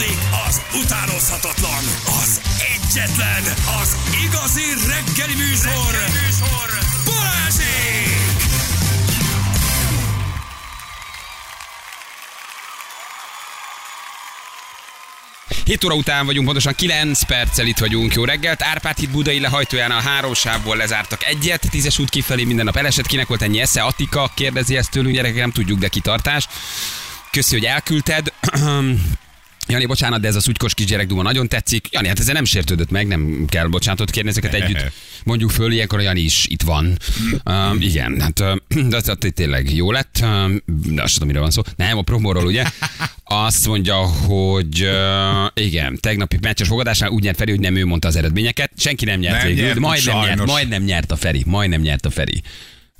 Fújtatódik az utánozhatatlan, az egyetlen, az igazi reggeli műsor, reggeli műsor. Balázsék! 7 óra után vagyunk, pontosan 9 perccel itt vagyunk. Jó reggelt. Árpád híd Budai lehajtóján a három sávból lezártak egyet. Tízes út kifelé minden nap elesett. Kinek volt ennyi esze? Attika kérdezi ezt tőlünk, gyerekek, nem tudjuk, de kitartás. Köszi, hogy elküldted. Jani, bocsánat, de ez a szutykos kisgyerek duma nagyon tetszik. Jani, hát ezzel nem sértődött meg, nem kell bocsánatot kérni, ezeket együtt mondjuk föl, ilyenkor a Jani is itt van. Uh, igen, hát uh, de az, tényleg jó lett, uh, de azt tudom, mire van szó. Nem, a promóról, ugye? Azt mondja, hogy uh, igen, tegnapi meccses fogadásnál úgy nyert Feri, hogy nem ő mondta az eredményeket. Senki nem nyert Nem végül, nyert, majdnem nyert, sajnos. majdnem nyert a Feri, majdnem nyert a Feri.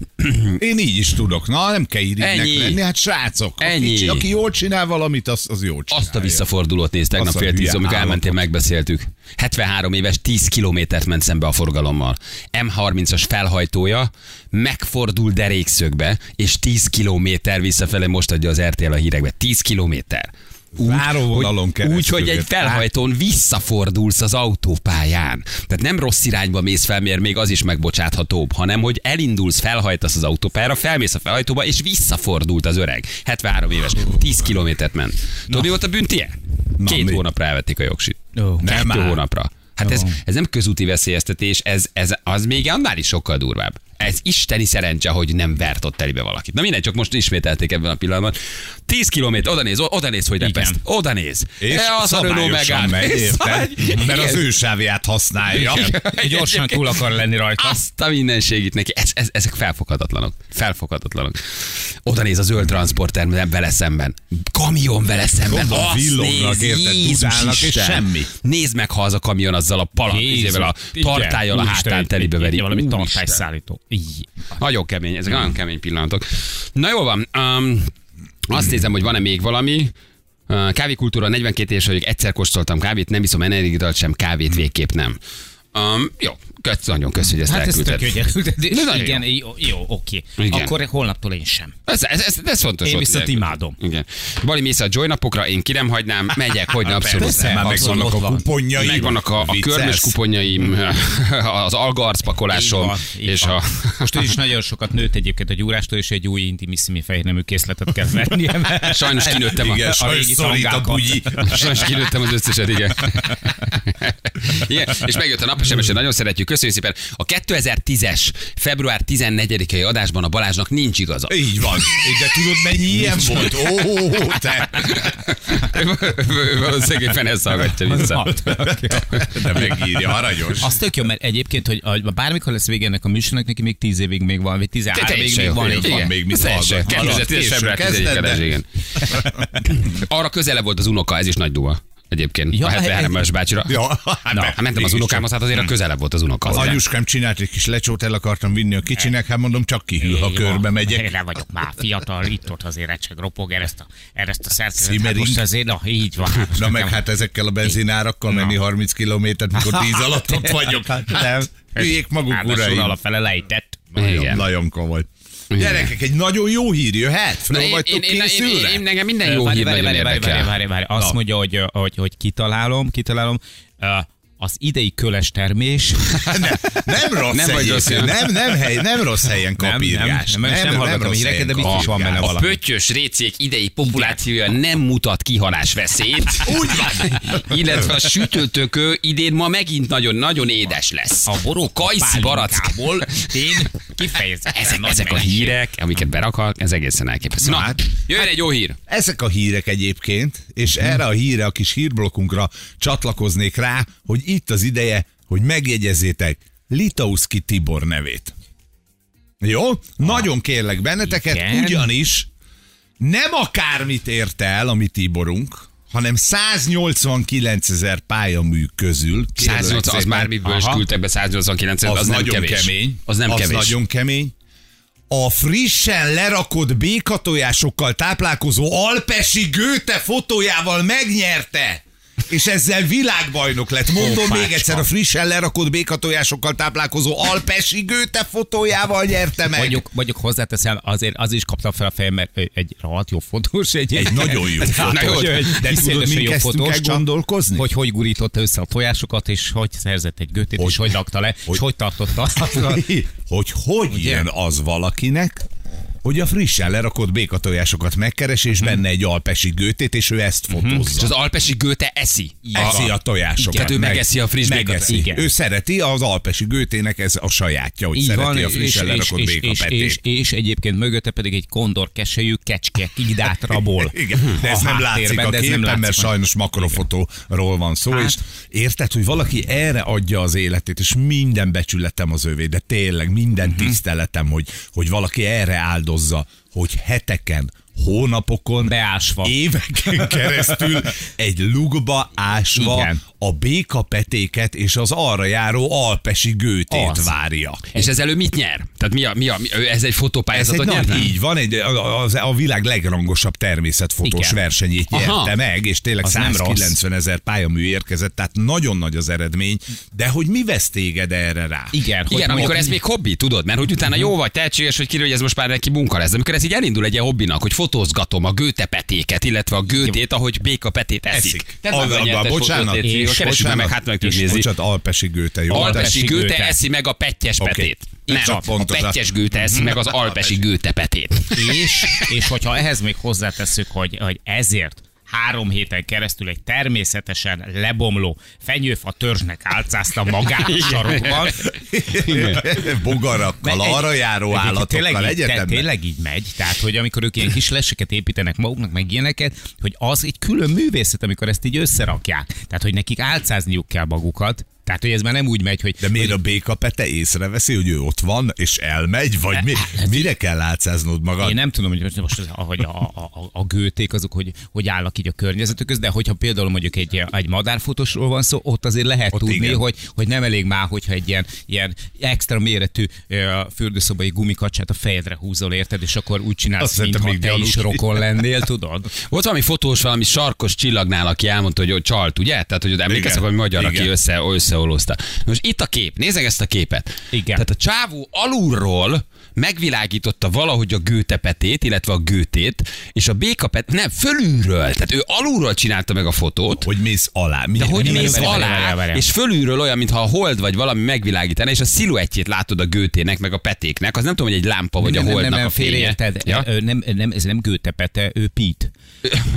Én így is tudok. Na, nem kell irigynek lenni. Hát srácok, Ennyi. Aki, aki jól csinál valamit, az, az jól csinálja. Azt a visszafordulót nézd tegnap fél tíz, amikor elmentél, megbeszéltük. 73 éves, 10 kilométert ment szembe a forgalommal. M30-as felhajtója megfordul derékszögbe, és 10 kilométer visszafele most adja az RTL a hírekbe. 10 kilométer. Váróvonalon hogy, keresztül úgy, hogy egy jött. felhajtón visszafordulsz az autópályán. Tehát nem rossz irányba mész fel, mert még az is megbocsáthatóbb, hanem hogy elindulsz, felhajtasz az autópályára, felmész a felhajtóba, és visszafordult az öreg. 73 éves, 10 kilométert ment. Tudod, mi volt a büntie? Na, Két mi? hónapra elvették a jogsit. Ó. Kettő hónapra. Hát ez, ez nem közúti veszélyeztetés, ez, ez az még annál is sokkal durvább. Ez isteni szerencse, hogy nem vert ott telibe valakit. Na mindegy, csak most ismételték ebben a pillanatban. 10 kilométer, oda néz, oda néz, hogy repeszt. Oda néz. És E, az a Renault Megane. megy, És érted? Mert az Igen. ő sávját használja. Gyorsan túl akar lenni rajta. Azt a mindenség neki. Ez, ez, ezek felfoghatatlanok. Felfoghatatlanok. Oda néz a zöld transporter vele szemben. Kamion vele szemben. Gondolom, villognak, néz, érted, Jézus dudálnak, és semmi. Nézd meg, ha az a kamion azzal a palat, a igen. tartályal a hátán telibe veri. Valami tartályszállító. Így. Nagyon kemény, ezek nagyon kemény pillanatok. Na jó van, um, azt nézem, hogy van-e még valami. Uh, kávékultúra, 42 éves vagyok, egyszer kóstoltam kávét, nem iszom energiát, sem kávét végképp nem. Um, jó, kösz, nagyon kösz, hogy ezt Hát ez tök elküldted. hogy elküldted. De Igen, jó, jó oké. Igen. Akkor holnaptól én sem. Ez, ez, ez, ez fontos. Én viszont hogy imádom. Igen. Bali mész a joy napokra, én ki nem hagynám, megyek, hogy abszolút. Persze, már megvannak a van. kuponjai. Megvannak a, a körmös kuponjaim, az algarc pakolásom, van, és van. a... Most is nagyon sokat nőtt egyébként a gyúrástól, és egy új intimissimi fehérnemű készletet kell vennie. mert Sajnos kinőttem a, Igen, a régi a bugyi. Sajnos kinőttem az összeset, igen. igen. És megjött a nap, nagyon szeretjük. Köszönjük szépen. A 2010-es február 14-i adásban a Balázsnak nincs igaza. Így van. De tudod, mennyi ilyen volt? Ó, te. Valószínűleg éppen ezt hallgatja vissza. De megírja, aranyos. Az tök jó, mert egyébként, hogy bármikor lesz vége ennek a műsornak, neki még 10 évig még van, vagy 13 évig még van. van, még mit Teljesen. hallgat. 2010 Később február 10 kezded, de- adás, igen. Arra közelebb volt az unoka, ez is nagy duva. Egyébként Ja, a 73-es bácsira. Ja, Na, hát mentem az unokámhoz, hát azért a közelebb volt az unoka. Az anyuskám csinált egy kis lecsót, el akartam vinni a kicsinek, hát mondom, csak kihűl, ha körbe megyek. Én nem vagyok már fiatal, itt ott azért recseg, ropog, ezt a, ezt a szerkezetet. Hát most azért, na, így van. Na meg hát ezekkel a benzinárakkal menni 30 kilométert, mikor 10 alatt ott vagyok. Hát, hülyék maguk Ráadásul uraim. alapfele lejtett. Nagyon, nagyon komoly. Gyerekek, egy nagyon jó hír jöhet? Na, Fel én, vagytok én, én, én, készülve? én, nekem minden jó Várj, hír várj, nagyon várj, várj, várj, várj, várj. Azt Na. mondja, hogy, hogy, hogy kitalálom, kitalálom. Ö, Az idei köles termés. Nem, nem rossz Nem vagy rossz nem, nem, hely, nem rossz helyen Nem, kapírgás. nem, nem, nem hallgatom rossz híreket, helyen de biztos van benne kapírgás. A valami. pöttyös récék idei populációja nem mutat kihalás veszélyt. Úgy van. Illetve a sütőtökő idén ma megint nagyon-nagyon édes lesz. A boró kajszi barack. pálinkából én kifejezetten Ezek, ezek a hírek, amiket berakhat, ez egészen elképesztő. Na, hát, hát- jöjjön egy jó hír. Ezek a hírek egyébként, és erre a hírre, a kis hírblokkunkra csatlakoznék rá, hogy itt az ideje, hogy megjegyezzétek Litauszki Tibor nevét. Jó? Nagyon kérlek benneteket, igen. ugyanis nem akármit ért el a mi Tiborunk, hanem 189 ezer pályamű közül. kérlek 180, az már miből is Aha. küldtek be 189 az, az, nem nagyon kevés. kemény. Az nem az kevés. nagyon kemény. A frissen lerakott békatojásokkal táplálkozó alpesi gőte fotójával megnyerte és ezzel világbajnok lett. Mondom Hoppácska. még egyszer, a frissen lerakott békatojásokkal táplálkozó Alpesi Gőte fotójával nyerte meg. Mondjuk, mondjuk hozzáteszem, azért az is kaptam fel a fejem, mert egy rohadt jó fotós. Egy, Egy nagyon jó fotós. egy De tudod, mi jó fotós, gondolkozni? Hogy hogy gurította össze a tojásokat, és hogy szerzett egy götét, Hogy- és hogy rakta le, hogy- és hogy tartotta. hogy hogy Ugye? jön az valakinek, hogy a frissen lerakott békatojásokat megkeres, és benne egy alpesi gőtét, és ő ezt És fotózza. az alpesi gőte eszi. Eszi a tojásokat. Tehát ő megeszi a friss. Igen. Ő szereti az alpesi gőtének ez a sajátja, hogy szereti a frissen lerakott és, és, és, és, egyébként mögötte pedig egy kondor keselyű kecske kigdát rabol. Igen, de ez nem látszik a képen, mert sajnos makrofotóról van szó, Hát. és érted, hogy valaki erre adja az életét, és minden becsületem az övé, de tényleg minden Mhm. tiszteletem, hogy, hogy valaki erre áldozza, hogy heteken, hónapokon, Beásva. éveken keresztül egy lugba ásva Igen. a békapetéket és az arra járó alpesi gőtét Az. várja. És ezzel ő mit nyer? Tehát mi a, mi a, mi, ez egy Ez egy fotópályázatot nyert? így van, egy, a, a, a világ legrangosabb természetfotós Igen. versenyét Aha. nyerte meg, és tényleg Az nem 190 ezer pályamű érkezett, tehát nagyon nagy az eredmény, de hogy mi vesz téged erre rá? Igen, hogy Igen, amikor ez még hobbi, tudod, mert hogy utána jó vagy tehetséges, hogy kiderül, hogy ez most már neki munka lesz. De amikor ez így elindul egy ilyen hobbinak, hogy fotózgatom a gőtepetéket, illetve a gőtét, ahogy béka petét eszik. Eszik. Te meg a Abba- nyertes bocsánat, és Keressük meg, hát meg nézni. bocsánat, alpesi gőte, jó? Alpesi gőte eszi meg a pettyes petét. Nem, csak a pontosan. pettyes gőte eszi meg az alpesi gőte petét. És, és hogyha ehhez még hozzátesszük, hogy, hogy ezért három héten keresztül egy természetesen lebomló fenyőfa törzsnek álcázta magát a sarokban. Bogarakkal, arra járó állatokkal tényleg így, te, egyetemben. tényleg így megy, tehát hogy amikor ők ilyen kis leseket építenek maguknak, meg ilyeneket, hogy az egy külön művészet, amikor ezt így összerakják. Tehát, hogy nekik álcázniuk kell magukat, tehát, hogy ez már nem úgy megy, hogy De miért a békapete észreveszi, hogy ő ott van, és elmegy, vagy mi? Mire kell álcáznod magad? Én nem tudom, hogy most az, hogy a, a, a, a gőték azok, hogy, hogy állnak így a környezetük közt, de hogyha például mondjuk egy, egy madárfotosról van szó, ott azért lehet Ott tudni, igen. hogy, hogy nem elég már, hogyha egy ilyen, ilyen extra méretű fürdőszobai gumikacsát a fejedre húzol, érted, és akkor úgy csinálsz, mintha te is rokon lennél, tudod? Volt valami fotós, valami sarkos csillagnál, aki elmondta, hogy ő csalt, ugye? Tehát, hogy emlékeztek, hogy magyar, aki Igen. össze, összeolózta. Most itt a kép, nézzek ezt a képet. Igen. Tehát a csávó alulról megvilágította valahogy a gőtepetét, illetve a gőtét, és a békapet, nem, fölülről, tehát ő alulról csinálta meg a fotót, Hogy mész alá. Mi, de hogy mi- mész alá, várjál. és fölülről olyan, mintha a hold vagy valami megvilágítaná, és a sziluettjét látod a gőtének, meg a petéknek, az nem tudom, hogy egy lámpa vagy a nem, nem, holdnak nem, a fénye. félreérted. Ja? Nem, nem, ez nem gőtepete, ő Pete.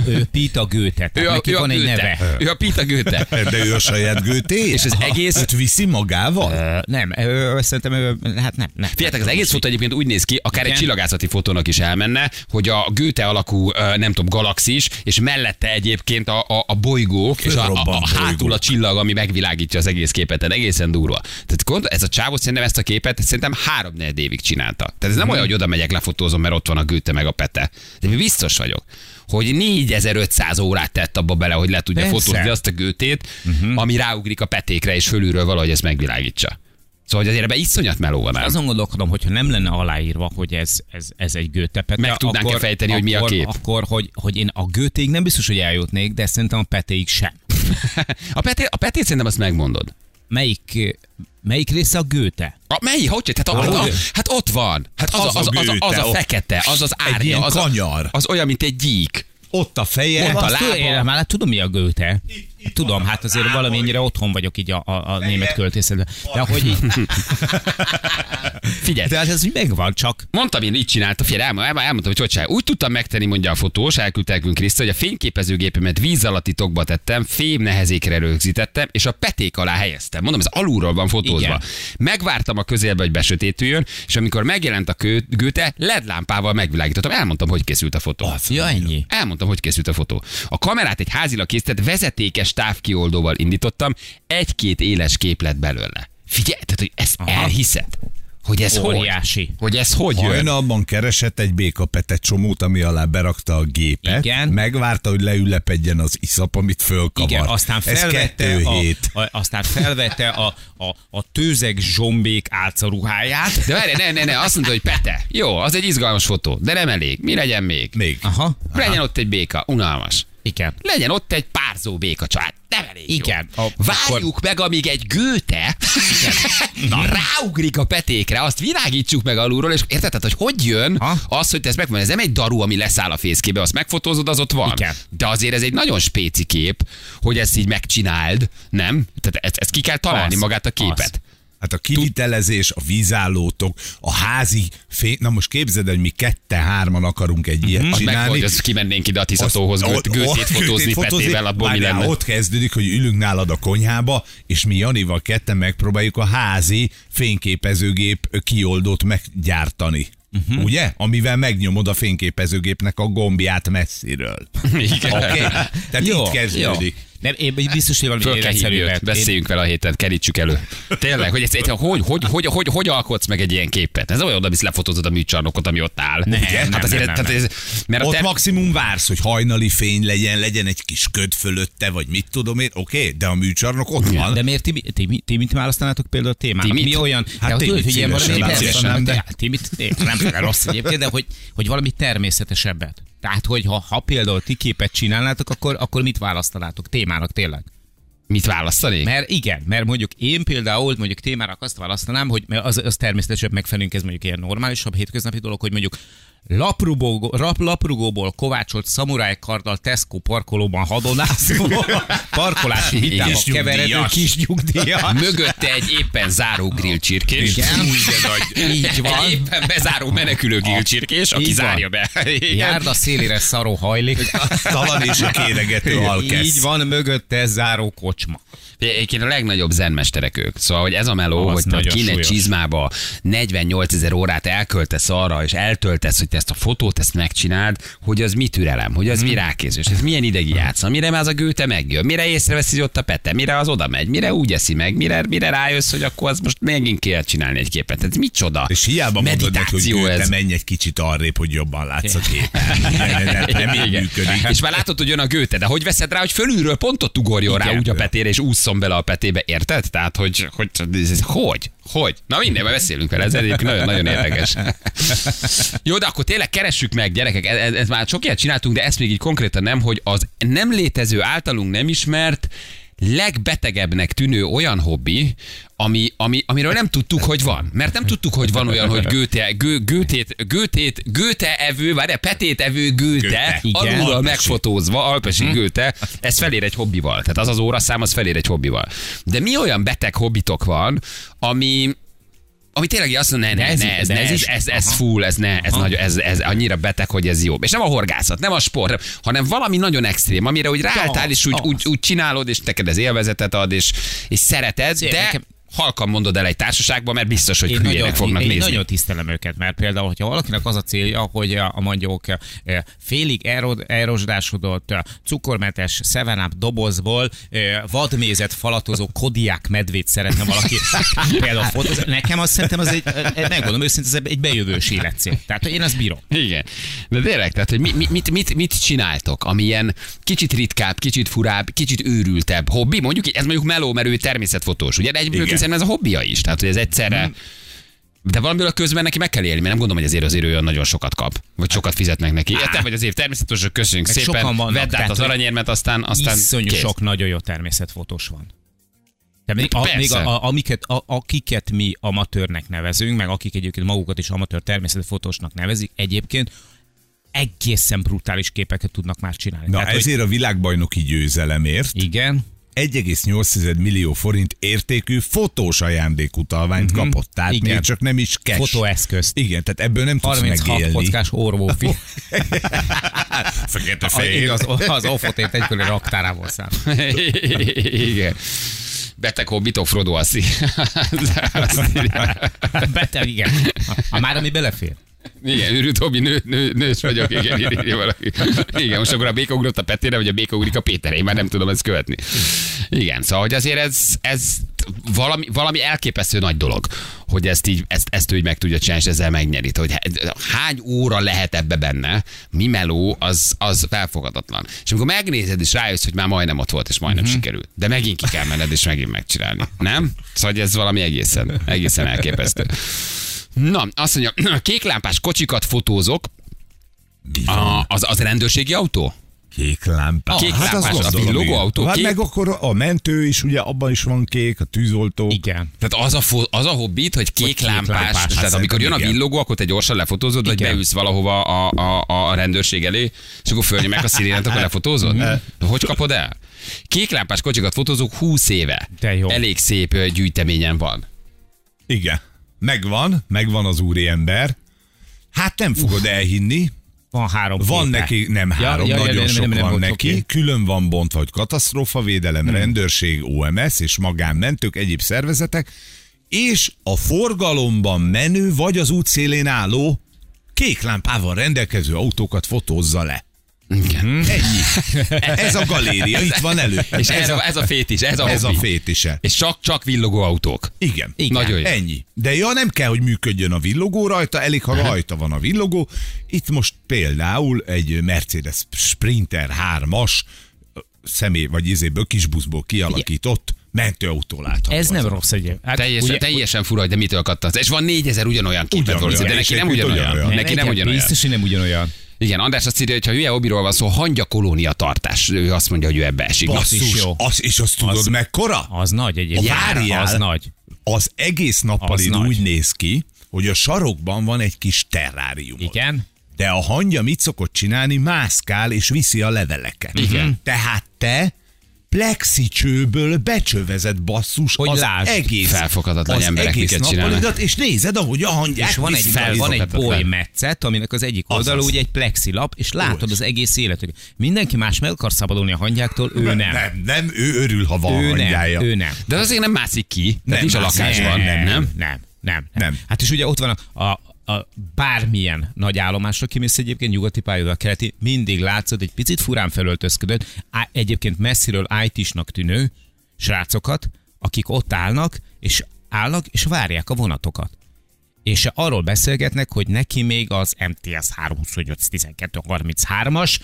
Ő Pete a gőte. Ő Tehát a, neki ő a van egy gőte. neve. Ő a Pita gőte. De ő a saját gőté? És az egész- Őt viszi magával? Ö, Nem, ö, szerintem, ö, hát nem. nem Figyeljetek, az egész fotó egyébként úgy néz ki, akár egy Igen. csillagászati fotónak is elmenne, hogy a gőte alakú, nem tudom, galaxis, és mellette egyébként a, a, a bolygók, és a, a, a, hátul a csillag, ami megvilágítja az egész képet, egészen durva. Tehát gond, ez a csávó szerintem ezt a képet szerintem három évig csinálta. Tehát ez nem olyan, hogy oda megyek, lefotózom, mert ott van a gőte meg a pete. De mi biztos vagyok hogy 4500 órát tett abba bele, hogy le tudja Persze. fotózni azt a gőtét, uh-huh. ami ráugrik a petékre, és fölülről valahogy ezt megvilágítsa. Szóval hogy azért ebben iszonyat meló van ám. Azon gondolkodom, hogyha nem lenne aláírva, hogy ez, ez, ez egy gőtepete. Meg tudnánk-e fejteni, hogy mi a akkor, kép? Akkor, hogy, hogy én a gőtéig nem biztos, hogy eljutnék, de szerintem a petéig sem. A, peté, a petét szerintem azt megmondod. Melyik, melyik része a gőte? A, mely? Hogy? Tehát a, Hol? a, hát ott van. Hát az, Az az, a az, az, az, a fekete, az az ilyen az, a, kanyar. az olyan, mint egy gyík. Ott a feje. Ott a lába. én már tudom, mi a gőte. Tudom, hát azért valamennyire otthon vagyok így a, a, a német költészetben. De hogy így, Figyelj, de hát ez úgy megvan, csak Mondtam én, így csinálta, figyelj, elmondtam, elmondtam, hogy hogy csinál. Úgy tudtam megtenni, mondja a fotós, elküldte nekünk Kriszta, hogy a fényképezőgépemet víz alatti tokba tettem, fém nehezékre rögzítettem, és a peték alá helyeztem. Mondom, ez alulról van fotózva. Igen. Megvártam a közelbe, hogy besötétüljön, és amikor megjelent a kő, gőte, LED lámpával megvilágítottam. Elmondtam, hogy készült a fotó. ja, ennyi. Elmondtam, hogy készült a fotó. A kamerát egy házilag készített vezetékes távkioldóval indítottam, egy-két éles kép lett belőle. Figyelj, tehát, hogy ezt Aha. elhiszed? Hogy ez Óriási. hogy? Hogy ez hogy jön? Hajnalban keresett egy békapete csomót, ami alá berakta a gépet. Igen. Megvárta, hogy leülepedjen az iszap, amit fölkavart. Igen, aztán Ez felvette, a, hét. a, aztán felvette a, a, a tőzeg zsombék álcaruháját. De várj, ne, ne, ne, azt mondta, hogy Pete, jó, az egy izgalmas fotó, de nem elég. Mi legyen még? Még. Aha. Legyen ott egy béka, unalmas. Igen. Legyen ott egy párzó béka család. nem elég Igen, Jó. Várjuk meg, amíg egy gőte Na, ráugrik a petékre, azt világítsuk meg alulról, és érted, tehát, hogy hogy jön Ha? az, hogy te ezt megmondod, ez nem egy daru, ami leszáll a fészkébe, azt megfotózod, az ott van. Igen. De azért ez egy nagyon spéci kép, hogy ezt így megcsináld, nem? Tehát ezt, ezt ki kell találni Az, magát a képet. az. Hát a kivitelezés, a vízállótok, a házi fény... Na most képzeld, hogy mi kette-hárman akarunk egy ilyet meg, csinálni. hogy az kimennénk ide a ott- gőtét ott- fotózni gőtét petével, abból mi lenne? Ott kezdődik, hogy ülünk nálad a konyhába, és mi Janival ketten megpróbáljuk a házi fényképezőgép kioldót meggyártani. Uh-huh. Ugye? Amivel megnyomod a fényképezőgépnek a gombját messziről. Igen. Okay? Tehát Jó, így kezdődik. Nem, én biztos, hogy valami életszerűbbet. beszéljünk vele a héten, kerítsük elő. Tényleg, hogy, ez, hogy, hogy, hogy, hogy, hogy, alkotsz meg egy ilyen képet? Ez olyan, oda visz lefotózod a műcsarnokot, ami ott áll. Nem, Ugye? nem, hát azért, nem, nem, tehát ez, mert a Ott ter... maximum vársz, hogy hajnali fény legyen, legyen egy kis köd fölötte, vagy mit tudom én, oké, okay, de a műcsarnok ott van. De miért ti, ti, ti, ti mit választanátok például a témának? Ti mit? Mi olyan, Hát de tudod, hogy ilyen valami én nem rossz egyébként, de hogy, hogy valami természetesebbet. Tehát, hogy ha, ha például ti képet csinálnátok, akkor, akkor mit választanátok témának tényleg? Mit választani? Mert igen, mert mondjuk én például mondjuk témának azt választanám, hogy az, az természetesebb megfelelünk, ez mondjuk ilyen normálisabb hétköznapi dolog, hogy mondjuk laprugó, rap, laprugóból kovácsolt szamuráj karddal Tesco parkolóban hadonászó, parkolási vitába Kis keveredő kis nyugdíjas. Mögötte egy éppen záró grillcsirkés. Igen. De nagy. Így van. Éppen bezáró menekülő grillcsirkés, aki Így van. zárja be. Igen. Járd a szélére szaró hajlik. Talan és a kéregető alkesz. Így van, mögötte záró kocsma. Egyébként a legnagyobb zenmesterek ők. Szóval, hogy ez a meló, Az hogy te nagyon kine súlyos. csizmába 48 ezer órát elköltesz arra, és eltöltesz, hogy te ezt a fotót ezt megcsináld, hogy az mi türelem, hogy az Mhm. mi rákézés, ez milyen idegi játsza, mire már az a gőte megjön, mire észreveszi, hogy ott a pete, mire az oda megy, mire úgy eszi meg, mire, mire rájössz, hogy akkor az most megint kell csinálni egy képet. Ez micsoda? És hiába mondod neki, hogy meditáció ez. menj egy kicsit arrébb, hogy jobban látsz a képen. Nem, nem, így működik. És már látod, hogy jön a gőte, de hogy veszed rá, hogy fölülről pont ott ugorjon rá Igen. úgy a petére, és ússzon bele a petébe, érted? Tehát, hogy, hogy, ez, hogy? Hogy? Na minden, majd beszélünk vele, ez egyébként nagyon, nagyon érdekes. Jó, de akkor tényleg keressük meg, gyerekek, ez, ez már sok ilyet csináltunk, de ezt még így konkrétan nem, hogy az nem létező, általunk nem ismert, legbetegebbnek tűnő olyan hobbi, ami, ami, amiről nem tudtuk, hogy van. Mert nem tudtuk, hogy van olyan, hogy gőte, gő, gőtét, gőtét, gőte evő, vagy petét evő Gőte. Igen. alulról Alpesi. megfotózva, alpesi gőte, ez felér egy hobbival. Tehát az az óraszám, az felér egy hobbival. De mi olyan beteg hobbitok van, ami, ami tényleg azt mondja, ne, ne, ez- ne, ez, ne, ez, ez- ez, ez full, ez, ne, ez, nagyon, ez, ez annyira beteg, hogy ez jó. És nem a horgászat, nem a sport, hanem valami nagyon extrém, amire úgy ráálltál, és úgy, az. úgy, úgy csinálod, és neked ez élvezetet ad, és, és szereted, Szép, de nekem- halkan mondod el egy társaságban, mert biztos, hogy Én hülyének nagyon, fognak én nézni. nagyon tisztelem őket, mert például, hogyha valakinek az a célja, hogy a, a mondjuk eh, félig erod- elrosdásodott eh, cukormentes 7 dobozból eh, vadmézet falatozó kodiák medvét szeretne valaki például fotózni. Nekem azt szerintem az egy, megmondom őszintén, ez egy bejövős életcél. Tehát én azt bírom. Igen. De tényleg, tehát, hogy mit, mit, mit, mit csináltok, ami ilyen kicsit ritkább, kicsit furább, kicsit őrültebb hobbi, mondjuk ez mondjuk meló, mert ő természetfotós, ugye? De egyébként Igen. Szerintem ez a hobbija is, tehát hogy ez egyszerre... De valamiből a közben neki meg kell élni, mert nem gondolom, hogy azért azért ő olyan nagyon sokat kap, vagy sokat fizetnek neki. Ja, te vagy azért természetesen köszönjük Meg szépen, sokan vannak, vedd át az hogy aranyérmet, aztán, aztán Iszonyú kész. sok nagyon jó természetfotós van. De még, a, még a, a, amiket, a, akiket mi amatőrnek nevezünk, meg akik egyébként magukat is amatőr természetfotósnak nevezik, egyébként egészen brutális képeket tudnak már csinálni. Na Tehát, hogy ezért a világbajnoki győzelemért igen, 1,8 millió forint értékű fotós ajándékutalványt uh-huh. kapott. Tehát Igen. még csak nem is cash. fotóeszközt. Igen, tehát ebből nem tudsz 36 megélni. kockás orvófi. Fekete A- fehér. Az, az offotét egykori raktárából szám. Igen. Beteg hobbitok, Frodo. Beteg, igen. Ha már ami belefér. Igen, őrült hobbi, nő, nő, nős vagyok, igen, írja, valaki. Igen, most akkor a béka ugrott a Petére, vagy a béka ugrik a Péterre, én már nem tudom ezt követni. Igen, szóval, hogy azért ez, ez valami, valami elképesztő nagy dolog, hogy ezt így, ezt, ezt ő így meg tudja csinálni, és ezzel megnyeri. Hogy hány óra lehet ebbe benne, mi meló, az, az felfogadatlan. És amikor megnézed, és rájössz, hogy már majdnem ott volt, és majdnem uh-huh. sikerült. De megint ki kell menned, és megint megcsinálni. Nem? Szóval ez valami egészen, egészen elképesztő. Na, azt mondja, kéklámpás kocsikat fotózok, a, az, az rendőrségi autó? Kék lámpás. Kék lámpás, azt a gondolom, villogó igen. autó Hát kék? meg akkor a mentő is, ugye abban is van kék, a tűzoltó. Igen. Tehát az a, fo- az a hobbit, hogy kék, kék lámpás, lámpás. tehát Hát amikor jön a szerintem villogó, akkor te gyorsan lefotózod, vagy Igen. beülsz valahova a, a, a rendőrség elé, és akkor fölnyomják a szirénát, akkor lefotózod? Hogy kapod el? Kék lámpás kocsikat fotózók 20 éve. De jó. Elég szép gyűjteményen van. Igen. Megvan, megvan az úriember. Hát nem fogod elhinni, Van három Van képe. neki, nem három, ja, ja, nagyon nem, sok nem, nem, van volt, neki. oké. Külön van bontva, hogy katasztrófavédelem, Hmm. rendőrség, OMS és magánmentők, egyéb szervezetek, és a forgalomban menő vagy az útszélén álló kék lámpával rendelkező autókat fotózza le. Igen. Ennyi. Ez a galéria, itt van elő. És ez a, ez a fétis, ez a, ez a hobbi. fétise. És csak, csak villogó autók. Igen. Igen. Nagyon jó. Ennyi. De ja, nem kell, hogy működjön a villogó rajta, elég, ha rajta van a villogó. Itt most például egy Mercedes Sprinter 3-as személy, vagy izéből kisbuszból kialakított mentőautó látható. Ez nem rossz egy. Hát Teljesen, ugye- teljesen fura, de mitől kattansz. És van 4000 ugyanolyan képet Ugyanolyan. de neki nem ugyanolyan. ugyanolyan. Neki nem ugyanolyan. Biztos, hogy nem ugyanolyan. Igen, András azt írja, hogy ha hülye hobbiról van szó, hangya kolónia tartás. Ő azt mondja, hogy ő ebbe esik. Is Basszus, jó. az, és azt tudod Az- mekkora? Az nagy egyébként. Várjál. Az nagy. Az egész nappalin nagy. úgy néz ki, hogy a sarokban van egy kis terrárium. Igen. De a hangya mit szokott csinálni? Mászkál és viszi a leveleket. Igen. Tehát te plexicsőből becsövezett basszus Hogy az lásd. egész, Felfoghatatlan, az emberek egész miket csinálnak. és nézed, ahogy a hangyák És van egy, van egy izometokat. boly metszet, aminek az egyik oldala ugye egy plexilap, és látod az egész élet, hogy mindenki más meg akar szabadulni a hangyáktól, ő nem. Nem, nem, ő örül, ha van Ő hangyája. nem, ő nem. De azért nem mászik ki. Tehát Nem nincs a lakásban, nem? nem? Nem, nem, nem. Nem. Hát és ugye ott van a, a, a bármilyen nagy állomásra kimész egyébként, nyugati pályaudvar, keleti, mindig látszod egy picit furán felöltözködött, egyébként messziről IT-snak tűnő srácokat, akik ott állnak, és állnak, és várják a vonatokat. És arról beszélgetnek, hogy neki még az MTS 328-12-33-as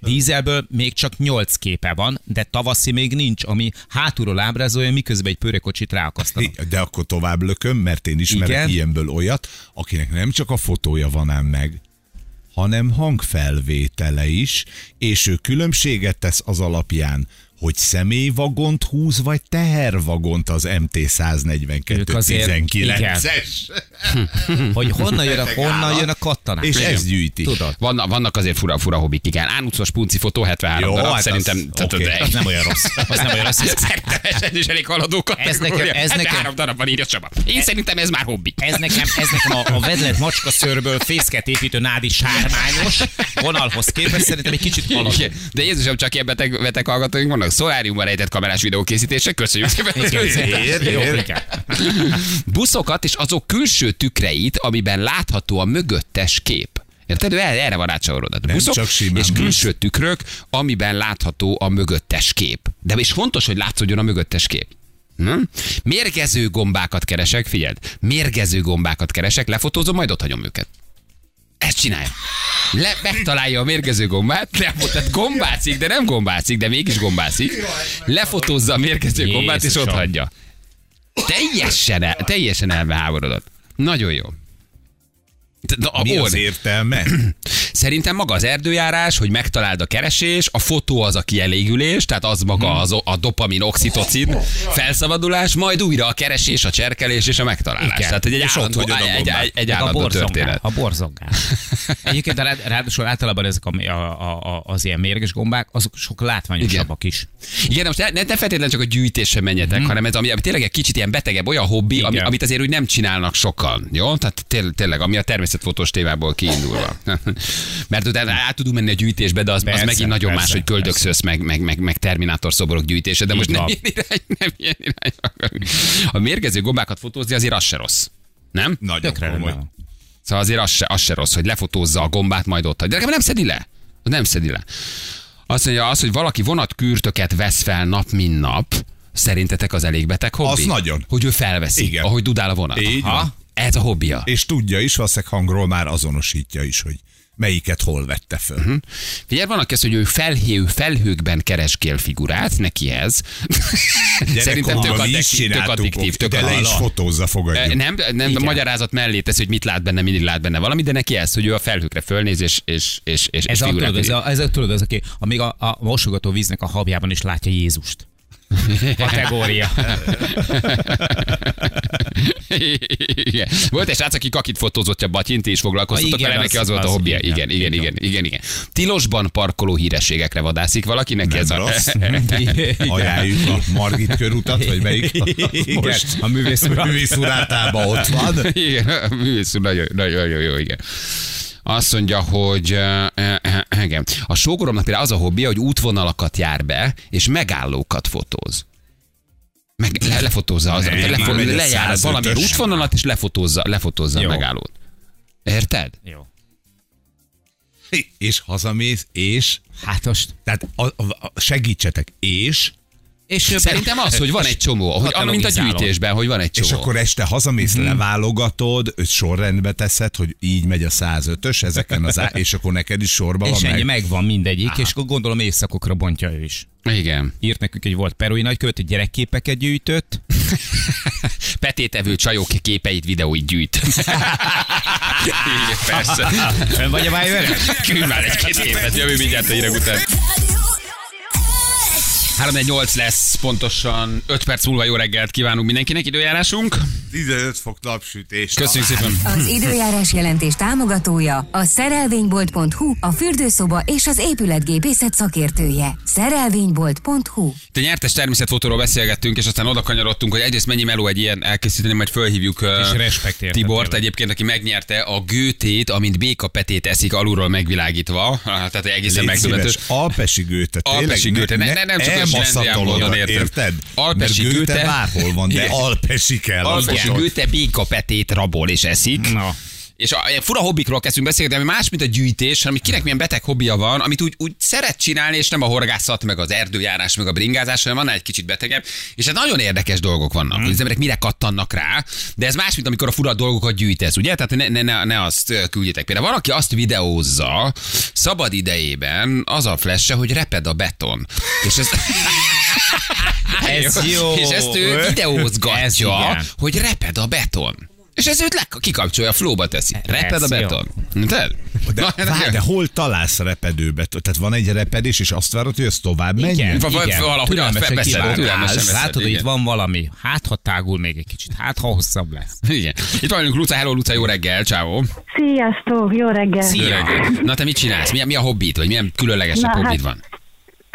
dízelből még csak 8 képe van, de tavaszi még nincs, ami hátulról ábrázolja, miközben egy pőrekocsit ráakasztanak. De akkor tovább lököm, mert én ismerek Igen. ilyenből olyat, akinek nem csak a fotója van ám meg, hanem hangfelvétele is, és ő különbséget tesz az alapján, hogy személyvagont húz, vagy tehervagont az MT Ők azért- 119-es. Hogy honnan jön a, honnan jön a kattanás. És Igen. ez gyűjti. Tudod. Vannak, vannak azért fura, fura hobbik, igen. Ánucos punci fotó 73 Jó, darab, hát szerintem. az- tehát- oké. tehát- Az nem olyan rossz. Az nem olyan rossz. Szerintem ez is elég haladó Ez nekem- ez nekem- 73 darab van írja Csaba. Én szerintem ez már hobbi. Ez nekem, ez nekem a, a vedlet macska szőrből fészket építő nádi sármányos vonalhoz képest szerintem egy kicsit haladó. De Jézusom, csak ilyen beteg, beteg hallgatóink vannak. Szoláriumban rejtett kamerás videókészítése. Köszönjük szépen. Buszokat és azok külső tükreit, amiben látható a mögöttes kép. Érted? Erre, erre van rácsavarodat. Nem Buszok csak simán és külső tükrök, amiben látható a mögöttes kép. De és fontos, hogy látszódjon a mögöttes kép. Hm? Mérgező gombákat keresek, figyeld, mérgező gombákat keresek, lefotózom, majd ott hagyom őket. Ezt csinálja. Le, megtalálja a mérgező gombát, le, tehát gombácik, de nem gombácik, de mégis gombácik. Lefotózza a mérgező gombát, és ott hagyja. Teljesen, el, teljesen elbeháborodott. Nagyon jó. De a Mi az értelme? Szerintem maga az erdőjárás, hogy megtaláld a keresés, a fotó az a kielégülés, tehát az maga Mhm. az, a dopamin, oxitocin felszabadulás, majd újra a keresés, a cserkelés és a megtalálás. Igen. Tehát egy, egy ott állandó, a egy, egy, egy Meg a állandó borzongál. történet. A borzongál. Egyébként rád, ráadásul általában ezek a, a, a, az ilyen mérges gombák, azok sok látványosabbak is. Igen, de most ne, ne feltétlenül csak a gyűjtésre menjetek, hanem ez ami, ami tényleg egy kicsit ilyen betegebb, olyan hobbi, ami, Igen. amit azért úgy nem csinálnak sokan. Jó? Tehát té- tényleg, ami a természetfotós témából kiindulva. Mert utána át tudunk menni a gyűjtésbe, de az, az Persze, megint nagyon persze, más, hogy köldökszösz, meg, meg, meg, meg terminátor szoborok gyűjtése, de most nem ilyen, irány, nem ilyen irány akarunk. A mérgező gombákat fotózni azért az se rossz. Nem? Nagyon Tökre komoly. rendben van. Szóval azért az se, az se rossz, hogy lefotózza a gombát, majd ott hagy. De nem szedi le. Az Nem szedi le. Azt mondja, az, hogy valaki vonatkürtöket vesz fel nap, mint nap, szerintetek az elég beteg hobbi? Az nagyon. Hogy ő felveszi, Igen. ahogy dudál a vonat. Így Aha. van. Ez a hobbija. És tudja is, valószínűleg hangról már azonosítja is, hogy melyiket hol vette föl. Mhm. Figyelj, van aki azt, hogy ő felhő, felhőkben keresgél figurát, neki ez. Szerintem tök, addiktív, tök addiktív, tök de le is fotózza, fogadjuk. Nem, nem a magyarázat mellé tesz, hogy mit lát benne, mindig lát benne valami, de neki ez, hogy ő a felhőkre fölnéz, és, és, és, és, Ez és a, tudod, ez, a, ez a, tudod, az, aki amíg a, a mosogató víznek a habjában is látja Jézust. Kategória. igen. Volt egy srác, aki kakit fotózott a batyint, és foglalkoztatott igen, vele, neki az- volt a hobbija. igen, Igen, igen, igen. igen. Tilosban parkoló hírességekre vadászik valaki, neki ez a... rossz. Ajánljuk a Margit körutat, vagy melyik? Igen, Most a művész művész urátában ott van. Igen, a művész nagyon, nagyon, nagyon jó, igen. Azt mondja, hogy uh, uh, igen. a sógoromnak például az a hobbija, hogy útvonalakat jár be, és megállókat fotóz. Meg le, lefotózza az, Ne, lefo, megy a lejár 105-ös. valamilyen útvonalat, és lefotózza, lefotózza a Jó. megállót. Érted? Jó. És hazamész, és Hát most. tehát a, a, a, segítsetek, és És Szerintem az, hogy van egy csomó, hogy, mint a gyűjtésben, hogy van egy csomó. És akkor este hazamész, Mhm. leválogatod, őt sorrendbe teszed, hogy így megy a 105-ös, ezeken az á- és akkor neked is sorba és van ennyi, meg. megvan mindegyik, és akkor gondolom éjszakokra bontja ő is. Igen. Írt nekünk, hogy volt perui nagykövet, hogy gyerekképeket gyűjtött. Petétevő csajok képeit, videóit gyűjt. Igen, persze. Fönn vagy a vájvere? Küld már egy-két képet, jövő mindjárt a hírek után. 3 lesz pontosan 5 perc múlva jó reggelt kívánunk mindenkinek, időjárásunk. 15 fok napsütés. Köszönjük szépen. Az időjárás jelentés támogatója a szerelvénybolt.hu, a fürdőszoba és az épületgépészet szakértője. Szerelvénybolt.hu Te nyertes természetfotóról beszélgettünk, és aztán oda kanyarodtunk, hogy egyrészt mennyi meló egy ilyen elkészíteni, majd fölhívjuk És Tibort tényleg. egyébként, aki megnyerte a gőtét, amint békapetét eszik alulról megvilágítva. Tehát egészen megdöbbentő. Alpesi gőte. Alpesi gőte, ne- ne- nem csak olyan módon, érted? Alpesi gőte- bárhol van, de alpesi kell. Alpesi az gőte békapetét rabol és eszik. Na. És a, fura hobbikról kezdünk beszélni, de ami más, mint a gyűjtés, hanem kinek milyen beteg hobbija van, amit úgy, úgy szeret csinálni, és nem a horgászat, meg az erdőjárás, meg a bringázás, hanem annál egy kicsit betegebb. És hát nagyon érdekes dolgok vannak, hogy az emberek mire kattannak rá, de ez más, mint amikor a fura dolgokat gyűjtesz, ugye? Tehát ne, ne, ne, ne azt ö, küldjétek. Például van, aki azt videózza szabad idejében, az a flash hogy reped a beton. És ez... Ez jó. És ezt ő Ez videózgatja, igen. hogy reped a beton. És ez őt le, kikapcsolja, flóba teszi. Reped a Ez jó. beton. Érted? De, Na, várj, de hol találsz repedőbe? Tehát van egy repedés, és azt várod, hogy az tovább menjen? Va- va- valahogy Látod, hogy igen. itt van valami. Hát, ha tágul még egy kicsit. Hát, ha hosszabb lesz. Igen. Itt vagyunk, Luca, hello, Luca, jó reggel, ciao. Sziasztok, jó reggel! Jó Szia. reggel. Na te mit csinálsz? Mi, a- mi a hobbit, vagy milyen különlegesebb Na, hát- hobbit van?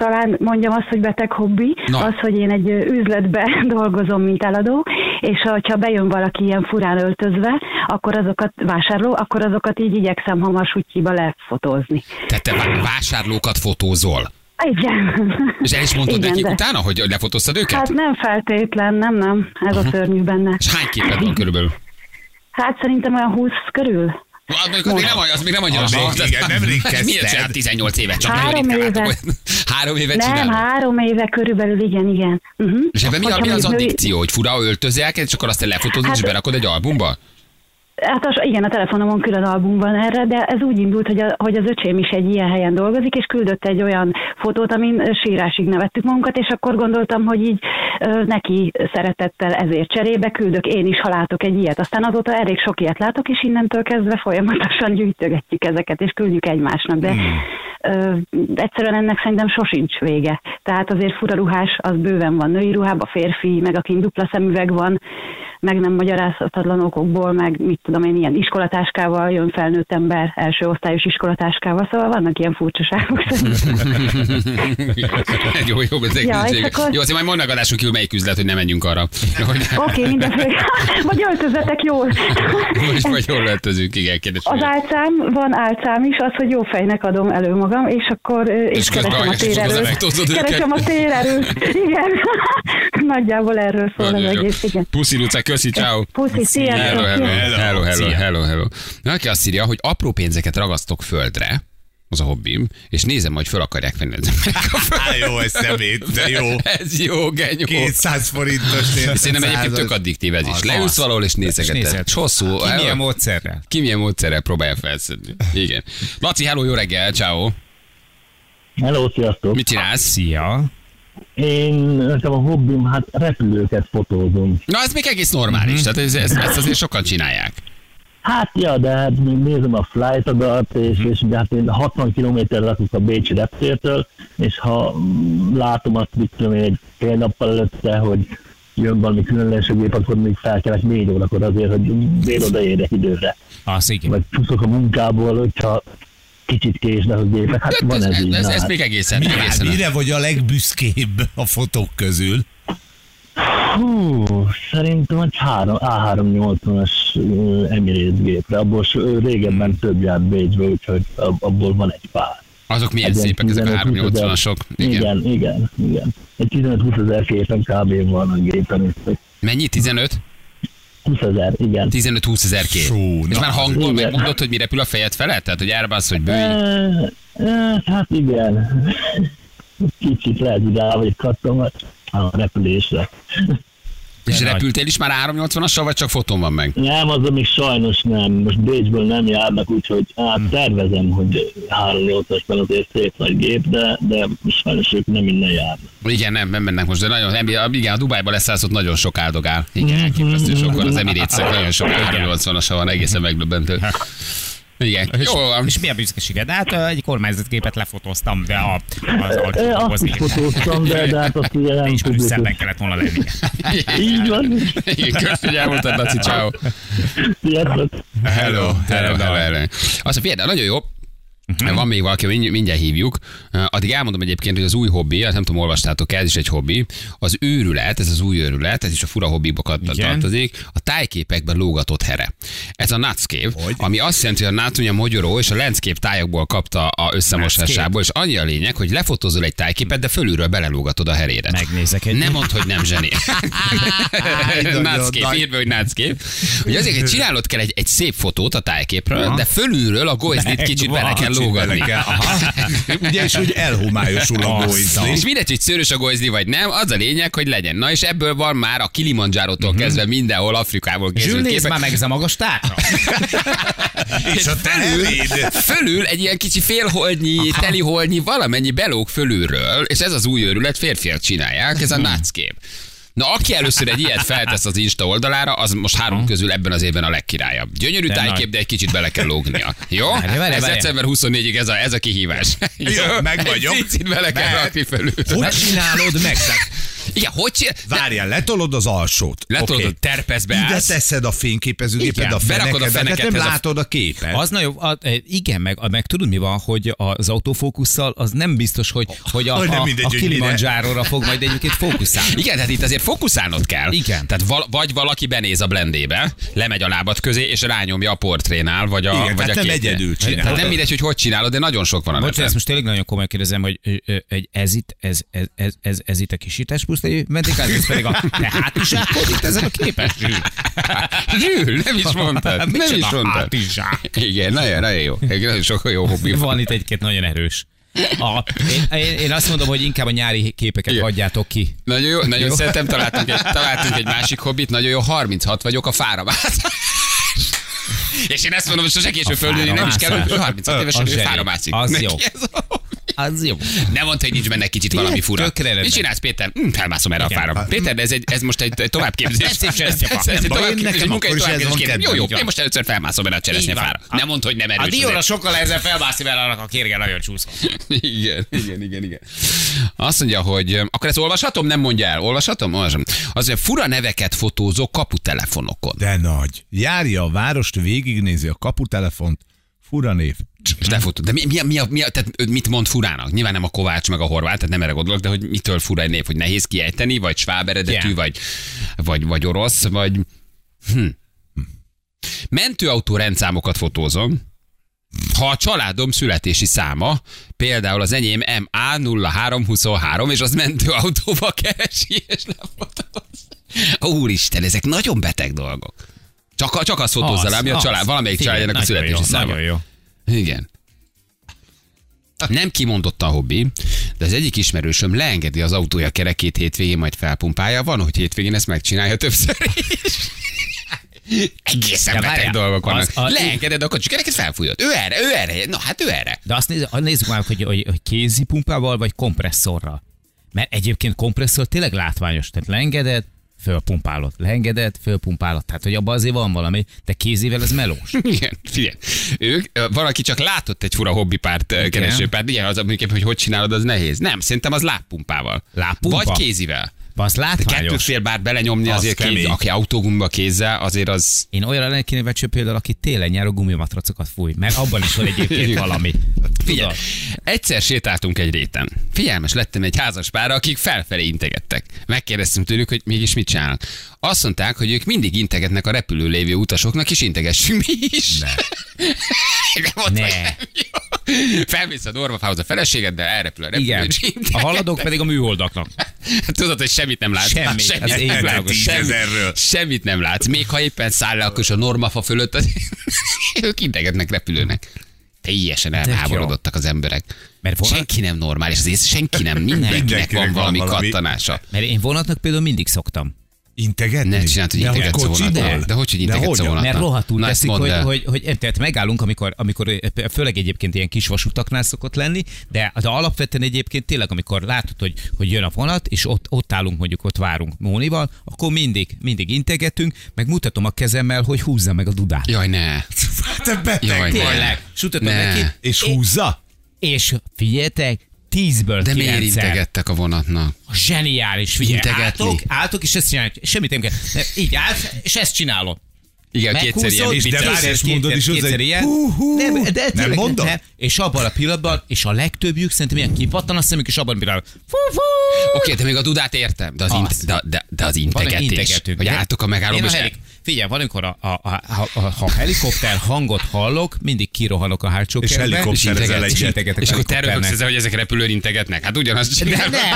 Talán mondjam azt, hogy beteg hobbi, Na. az, hogy én egy üzletbe dolgozom, mint eladó, és ha bejön valaki ilyen furán öltözve, akkor azokat vásárló, akkor azokat így igyekszem hamar sutyiba lefotózni. Tehát te vá- vásárlókat fotózol. Igen. És el is mondtad Igen, nekik de- utána, hogy lefotóztad őket? Hát nem feltétlen, nem, nem, ez a szörnyű benne. És hány képed van körülbelül? Hát szerintem olyan 20 körül. Az még, az még nem, az még nem annyira Az még- sok. igen, nemrég Miért kezdted. csinál 18 évet? Csak Három nagyon ritkán látom, éve. Három évet Nem, csinálod? három éve körülbelül, igen, igen. Uh-huh. És ebben mi, mi az addikció, hogy fura öltözőjelket, és akkor azt lefotózod, és Hát- berakod egy albumba? Hát az, igen, a telefonomon külön album van erre, de ez úgy indult, hogy, a, hogy az öcsém is egy ilyen helyen dolgozik, és küldött egy olyan fotót, amin sírásig nevettük magunkat, és akkor gondoltam, hogy így ö, neki szeretettel ezért cserébe küldök én is, ha látok egy ilyet. Aztán azóta elég sok ilyet látok, és innentől kezdve folyamatosan gyűjtögetjük ezeket, és küldjük egymásnak, de ö, egyszerűen ennek szerintem sosincs vége. Tehát azért fura ruhás, az bőven van női ruhában, férfi, meg akin dupla szemüveg van, meg nem magyarázhatatlan okokból, meg mit tudom én, ilyen iskolatáskával jön felnőtt ember, első osztályos iskolatáskával, szóval vannak ilyen furcsaságok. jó, jó, ez egy Ja, akkor- Jó, azért majd mondd adáson kívül melyik üzlet, hogy ne menjünk arra. Oké, okay, mindenféle. Vagy öltözetek jól. most vagy jól öltözünk, igen, kérdés. Az álcám, van álcám is, az, hogy jó fejnek adom elő magam, és akkor és, És keresem a térerőt. Keresem a térerőt. Igen. Nagyjából erről szól az egész, igen. Puszi, Luca, köszi, ciao. Puszi, sziasztok! Hello, hello, hello, hello, Szia. hello, hello. Na, aki azt írja, hogy apró pénzeket ragasztok földre, az a hobbim, és nézem, hogy föl akarják venni az emberek. Jó, ez szemét, de jó. Ez jó, genyó. 200 forintos. Szerintem egyébként tök addiktív ez is. Leülsz valahol és És nézegeted. hosszú. Ki milyen módszerrel? Ki milyen módszerrel próbálja felszedni. Igen. Laci, hello, jó reggel, ciao. Hello, sziasztok! Mit csinálsz? Szia. Én nekem a hobbim, hát repülőket fotózom. Na, ez még egész normális, Mhm. tehát ez, ez, ezt azért sokan csinálják. Hát ja, de hát nézem a flightodat, és, Mhm. és de hát én 60 kilométerre lakok a Bécsi reptértől, és ha mm, látom azt, mit tudom én, egy fél nappal előtte, hogy jön valami különleges gép, akkor még felkelek négy órakor azért, hogy még odaérjek időre. Az igen. Vagy fuszok a munkából, hogyha kicsit késnek a gépek. Hát van ez így. ez, ez hát. még egészen. Mire, egészen mire vagy a legbüszkébb a fotók közül? Hú, szerintem egy három, A380-as ö, Emirates gépre, abból régebben több járt Bécsbe, úgyhogy ab- abból van egy pár. Azok milyen Egy ilyen szépek, ezek a 15-20 ezer- 380-asok. Igen. Igen, igen, igen. Egy 15-20 ezer képen kb. van a gépen, Mennyi? 15? 20 ezer, igen. 15-20 ezer kép. Fú, És már hangból igen. megmondod, hogy mi repül a fejed felett? Tehát, hogy Airbus, hogy Boeing? E, e, hát igen. Kicsit lehet, hogy rá vagyok kattam a repülésre. És nagy. repültél is már 380-assal, vagy csak fotón van meg? Nem, az még sajnos nem. Most Bécsből nem járnak, úgyhogy hát Hm. tervezem, hogy 3-8-asban azért szép nagy gép, de, de sajnos ők nem innen járnak. Igen, nem, nem mennek most, de nagyon, igen, a Dubájba leszállt, nagyon sok áldogál. Igen, elképesztő sokan az emirates nagyon sok 380-asa van, egészen megdöbbentő. Igen, jó van. És mi a büszkeséged? Hát egy kormányzatképet lefotóztam, de a, az hozni. is fotóztam, de, de hát azt ugye nem És tudjuk. Brüsszelben kellett volna lenni. Így van. Igen, köszönjük, hogy elmondtad, Laci, ciao. Sziasztok. Hello, hello, hello, hello. Azt mondja, nagyon jó. Mhm. Van még valaki, mindj- mindjárt hívjuk. Addig elmondom egyébként, hogy az új hobbi, azt nem tudom, olvastátok ez is egy hobbi, az őrület, ez az új őrület, ez is a fura hobbibokat Igen. tartozik, a tájképekben lógatott here. Ez a Nutscape, ami azt jelenti, hogy a ugye a magyaró és a Landscape tájokból kapta a összemosásából, és annyi a lényeg, hogy lefotózol egy tájképet, de fölülről belelógatod a herédet. Megnézek egy- Nem mondd, hogy nem zseni. Nagy. írd be, hogy Nutscape. Hogy azért, hogy csinálod kell egy, egy szép fotót a tájképről, de fölülről a golyzdit kicsit bele kell lógatni. kell. Aha. Ugye, és úgy elhomályosul a góizli. És mindegy, hogy szőrös a golyzdi vagy nem, az a lényeg, hogy legyen. Na és ebből van már a Kilimanjaro-tól kezdve mindenhol Afrikából készült képek. már meg a magas tárca. És a teheréd. Fölül egy ilyen kicsi félholdnyi, teliholdnyi, valamennyi belóg fölülről, és ez az új őrület, férfiak csinálják, ez a Nutscape. Na, aki először egy ilyet feltesz az Insta oldalára, az most három közül ebben az évben a legkirályabb. Gyönyörű De tájkép, nagy. de egy kicsit bele kell lógnia. Jó? Várj, várj, ez várj. december 24-ig ez a, ez a kihívás. Jó, meg vagyok. Egy bele kell rakni fölül. Hogy csinálod meg? Tehát Igen, hogy csinál? Várjál, letolod az alsót. Letolod, okay. terpezbe Ide állsz. teszed a fényképezőgéped, a berakod a feneket, nem ez a- látod a képet. Az nagyon, a, e, igen, meg, meg tudod mi van, hogy az autofókusszal az nem biztos, hogy, hogy a, nem a, a. Kilimanjaro-ra fog majd egyébként fókuszálni. Igen, tehát itt azért fókuszálnod kell. Igen. Tehát val- vagy valaki benéz a blendébe, lemegy a lábad közé, és rányomja a portrénál, vagy a, Igen, vagy a nem egyedül csinálod. Tehát nem mindegy, hogy hogy csinálod, de nagyon sok van a Bocs, neten. ezt most tényleg nagyon komolyan kérdezem, hogy ez itt, ez, ez, ez, ez, ez itt a kisítás mentékát, ez pedig a hátizsákod itt ezen a képes. Zsül, nem is mondtad. Nem Micsoda is mondtad. hátizsák. Igen, nagyon, nagyon jó. Nagyon sok jó hobbi van. Itt egy-két nagyon erős. A, én, én, azt mondom, hogy inkább a nyári képeket Igen. hagyjátok ki. Nagyon jó, nagyon Jó. szeretem, találtunk egy, találtunk egy másik hobbit, nagyon jó, 36 vagyok a fáramászás. És én ezt mondom, hogy sose késő A földülni, nem is kell, hogy fáramászás. 36 évesen ő fára mászik. Az Neki jó. ez a- Az jó. Nem mondta, hogy nincs benne kicsit valami fura. Mit csinálsz, Péter? Hm, felmászom erre a Igen. fára. Péter, de ez, egy, ez most egy, továbbképzés. Ez szép ez, ez, cseresznyefa. ez, ez egy továbbképzés, munkai Jó, jó, én most először felmászom erre a cseresznyefára. Nem mondd, hogy nem A erős. dióra azért. sokkal ezzel felmászni vele annak a kérge nagyon csúszva. Igen, igen, igen, igen. Azt mondja, hogy akkor ezt olvashatom? Nem mondja el. Olvashatom? Olvasom. Az, hogy fura neveket fotózok kaputelefonokon. De nagy. Járja a várost, végignézi a kaputelefont, fura név. És lefotod. De mi, mi, mi, mi tehát mit mond furának? Nyilván nem a Kovács meg a Horváth, tehát nem erre gondolok, de hogy mitől fura egy név, hogy nehéz kiejteni, vagy sváb eredetű, Igen. vagy, vagy, vagy orosz, vagy... Hm. Mentőautó rendszámokat fotózom, ha a családom születési száma, például az enyém MA0323, és az mentőautóba keresi, és lefotóz. Úristen, ezek nagyon beteg dolgok. Csak, csak azt fotózza le, ami a család, valamelyik családjának a születési száma. Nagyon jó. Igen. Nem kimondott a hobbi, de az egyik ismerősöm leengedi az autója kerekét hétvégén, majd felpumpálja. Van, hogy hétvégén ezt megcsinálja többször is. Egészen De beteg dolgok vannak. az- a- Leengeded a kocsi kereket, felfújod. Ő erre, ő erre. Na hát ő erre. De azt nézzük, nézzük már, hogy, hogy, hogy kézi pumpával vagy kompresszorral. Mert egyébként kompresszor tényleg látványos. Tehát leengeded, fölpumpálod. Leengeded, fölpumpálod. Tehát, hogy abban azért van valami, de kézivel ez melós. Igen, figyelj. Ők, valaki csak látott egy fura hobbipárt, keresőpárt. Igen, az, hogy hogy csinálod, az nehéz. Nem, szerintem az lábpumpával. Lábpumpa? Vagy kézivel. Az De kettő látványos. fél bár belenyomni Az azért kéz, kemény. aki autógumba kézzel, azért az... Én olyan lennék kéne például, aki télen nyáron gumimatracokat fúj, mert abban is van egyébként valami. Figyelj, egyszer sétáltunk egy réten. Figyelmes lettem egy házas párra, akik felfelé integettek. Megkérdeztem tőlük, hogy mégis mit csinálnak. Azt mondták, hogy ők mindig integetnek a repülő lévő utasoknak, és integessünk mi is. Ne. De mondta, Ne. nem. Felmész a normafához a feleségeddel, elrepül a repülő, Igen. A haladók pedig a műholdaknak. Tudod, hogy semmit nem látsz. Semmi, Semmit, az nem égvilágos. látsz. Semmi, Tízezerről. semmit nem látsz. Még ha éppen száll le, akkor a normafa fölött, az... ők integetnek repülőnek. Teljesen elháborodottak az emberek. Mert vonat- Senki nem normális, azért senki nem, mindenkinek van valami valami. kattanása. Mert én vonatnak például mindig szoktam. Integetni? Ne csináld, hogy De integetsz a kocsiból? vonattal. De hogy, hogy De integetsz a hogyan? vonattal? Mert rohadtul Na, teszik, hogy, hogy, hogy, tehát megállunk, amikor, amikor főleg egyébként ilyen kis vasutaknál szokott lenni, de, de alapvetően egyébként tényleg, amikor látod, hogy, hogy jön a vonat, és ott, ott állunk, mondjuk ott várunk Mónival, akkor mindig, mindig integetünk, meg mutatom a kezemmel, hogy húzza meg a dudát. Jaj, ne. Te beteg Jaj, ne. Tényleg, Ne. neki, És húzza? és figyeljetek, tízből De miért integettek a vonatnak? Zseniális, figyelj, Integetni. álltok, álltok, és ezt csinálják, semmit nem kell. Így állsz, és ezt csinálod. Igen, kétszer ilyen Meghúzod, de várj, kétszer- mondod is hozzá, ilyen. hú, hú. Nem, de Nem tényleg mondod? Nem. És abban a pillanatban, és a legtöbbjük szerintem ilyen kipattan a szemük, és abban a pillanatban. Fú, fú. Oké, de még a dudát értem, de az, Az. int, de, de, de az integetés. integetünk. Hogy álltok a megállóba, és Figyelj, van, amikor a, a, a, a, a, helikopter hangot hallok, mindig kirohanok a hátsó És kertbe, helikopterezel integet- és integetek És akkor te röhögsz ezzel, hogy ezek repülőn integetnek. Hát ugyanazt csinálják. nem,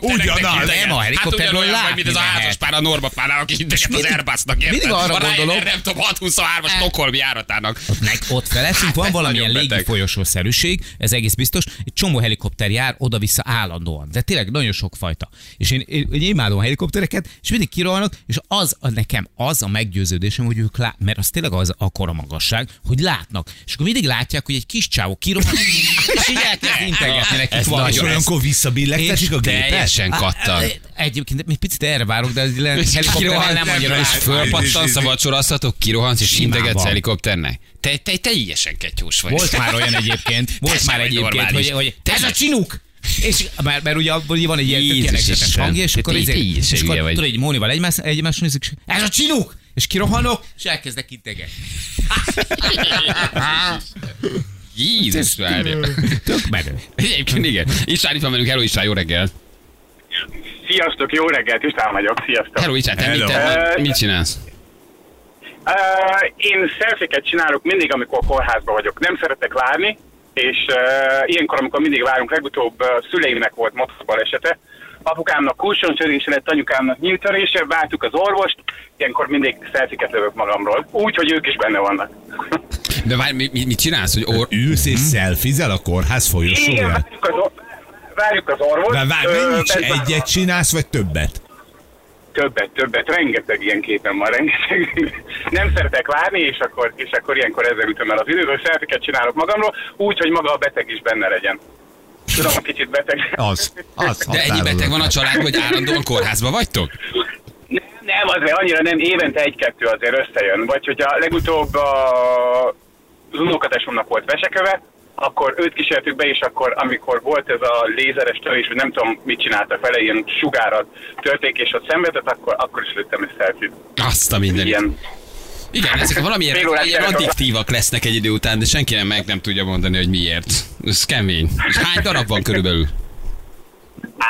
Ugyanaz. integet. Nem, a helikopterről hát látni mint az a házas pár a Norma párnál, aki integet az mindig- Airbusnak. mindig arra gondolok- nem tudom, 623-as Stockholm járatának. ott felettünk van ez valamilyen légi folyosószerűség, ez egész biztos. Egy csomó helikopter jár oda-vissza állandóan, de tényleg nagyon sok fajta. És én, én, én imádom a helikoptereket, és mindig kirohanok, és az a, nekem az a meggyőződésem, hogy ők lát, mert az tényleg az akkora magasság, hogy látnak. És akkor mindig látják, hogy egy kis csávó kirohan, és így elkezd integetni nekik Ez valamit. És olyankor visszabillegtetik a gépet? Teljesen kattan. Egyébként még picit erre várok, de egy helikopterrel nem annyira és fölpattansz a vacsorasztatok, kirohansz és integetsz helikopternek. Te, te teljesen ketyós vagy. Volt már olyan egyébként, volt Te már egyébként, hogy, hogy Te ez a csinuk! És mert, mert ugye abból van egy ilyen tökéletes hangja, és Te akkor, te- izé- te is és akkor tudod, egy Mónival egymás, egymás nézik, és ez a csinuk! És kirohanok, és elkezdek integetni. Jézus várja. Tök menő. Egyébként igen. István itt van velünk, hello István, jó reggel. Sziasztok, jó reggelt, István vagyok, sziasztok. Hello István, te mit, te, mit csinálsz? Uh, én szelfiket csinálok mindig, amikor kórházban vagyok. Nem szeretek várni, és uh, ilyenkor, amikor mindig várunk, legutóbb uh, szüleimnek volt motorbalesete, apukámnak kulcsontörése lett, anyukámnak nyíltörése, vártuk az orvost, ilyenkor mindig szelfiket lövök magamról. Úgy, hogy ők is benne vannak. De várj, mi, mi, mit csinálsz, hogy or... Ülsz és szelfizel a kórház Igen, folyosóján? várjuk az, or- várjuk az orvost. De várj, mennyit egyet csinálsz, vagy többet? Többet, többet, rengeteg ilyen képen van, rengeteg. Nem szeretek várni, és akkor, és akkor ilyenkor ezzel ütöm el az időt, hogy szelfiket csinálok magamról, úgy, hogy maga a beteg is benne legyen. Tudom, a kicsit beteg. Az. az De ennyi beteg van a családban, hogy állandóan kórházban vagytok? Nem, nem, azért annyira nem, évente egy-kettő azért összejön. Vagy hogyha legutóbb a, az unokatesomnak volt veseköve, akkor őt kísértük be, és akkor, amikor volt ez a lézeres törés, hogy nem tudom, mit csináltak vele, ilyen sugárat törték, és ott szenvedett, akkor, akkor is lőttem egy szelfit. Azt a mindenit. Ilyen. Igen, ezek valamilyen órás ilyen addiktívak lesznek egy idő után, de senki nem meg nem tudja mondani, hogy miért. Ez kemény. És hány darab van körülbelül? Á,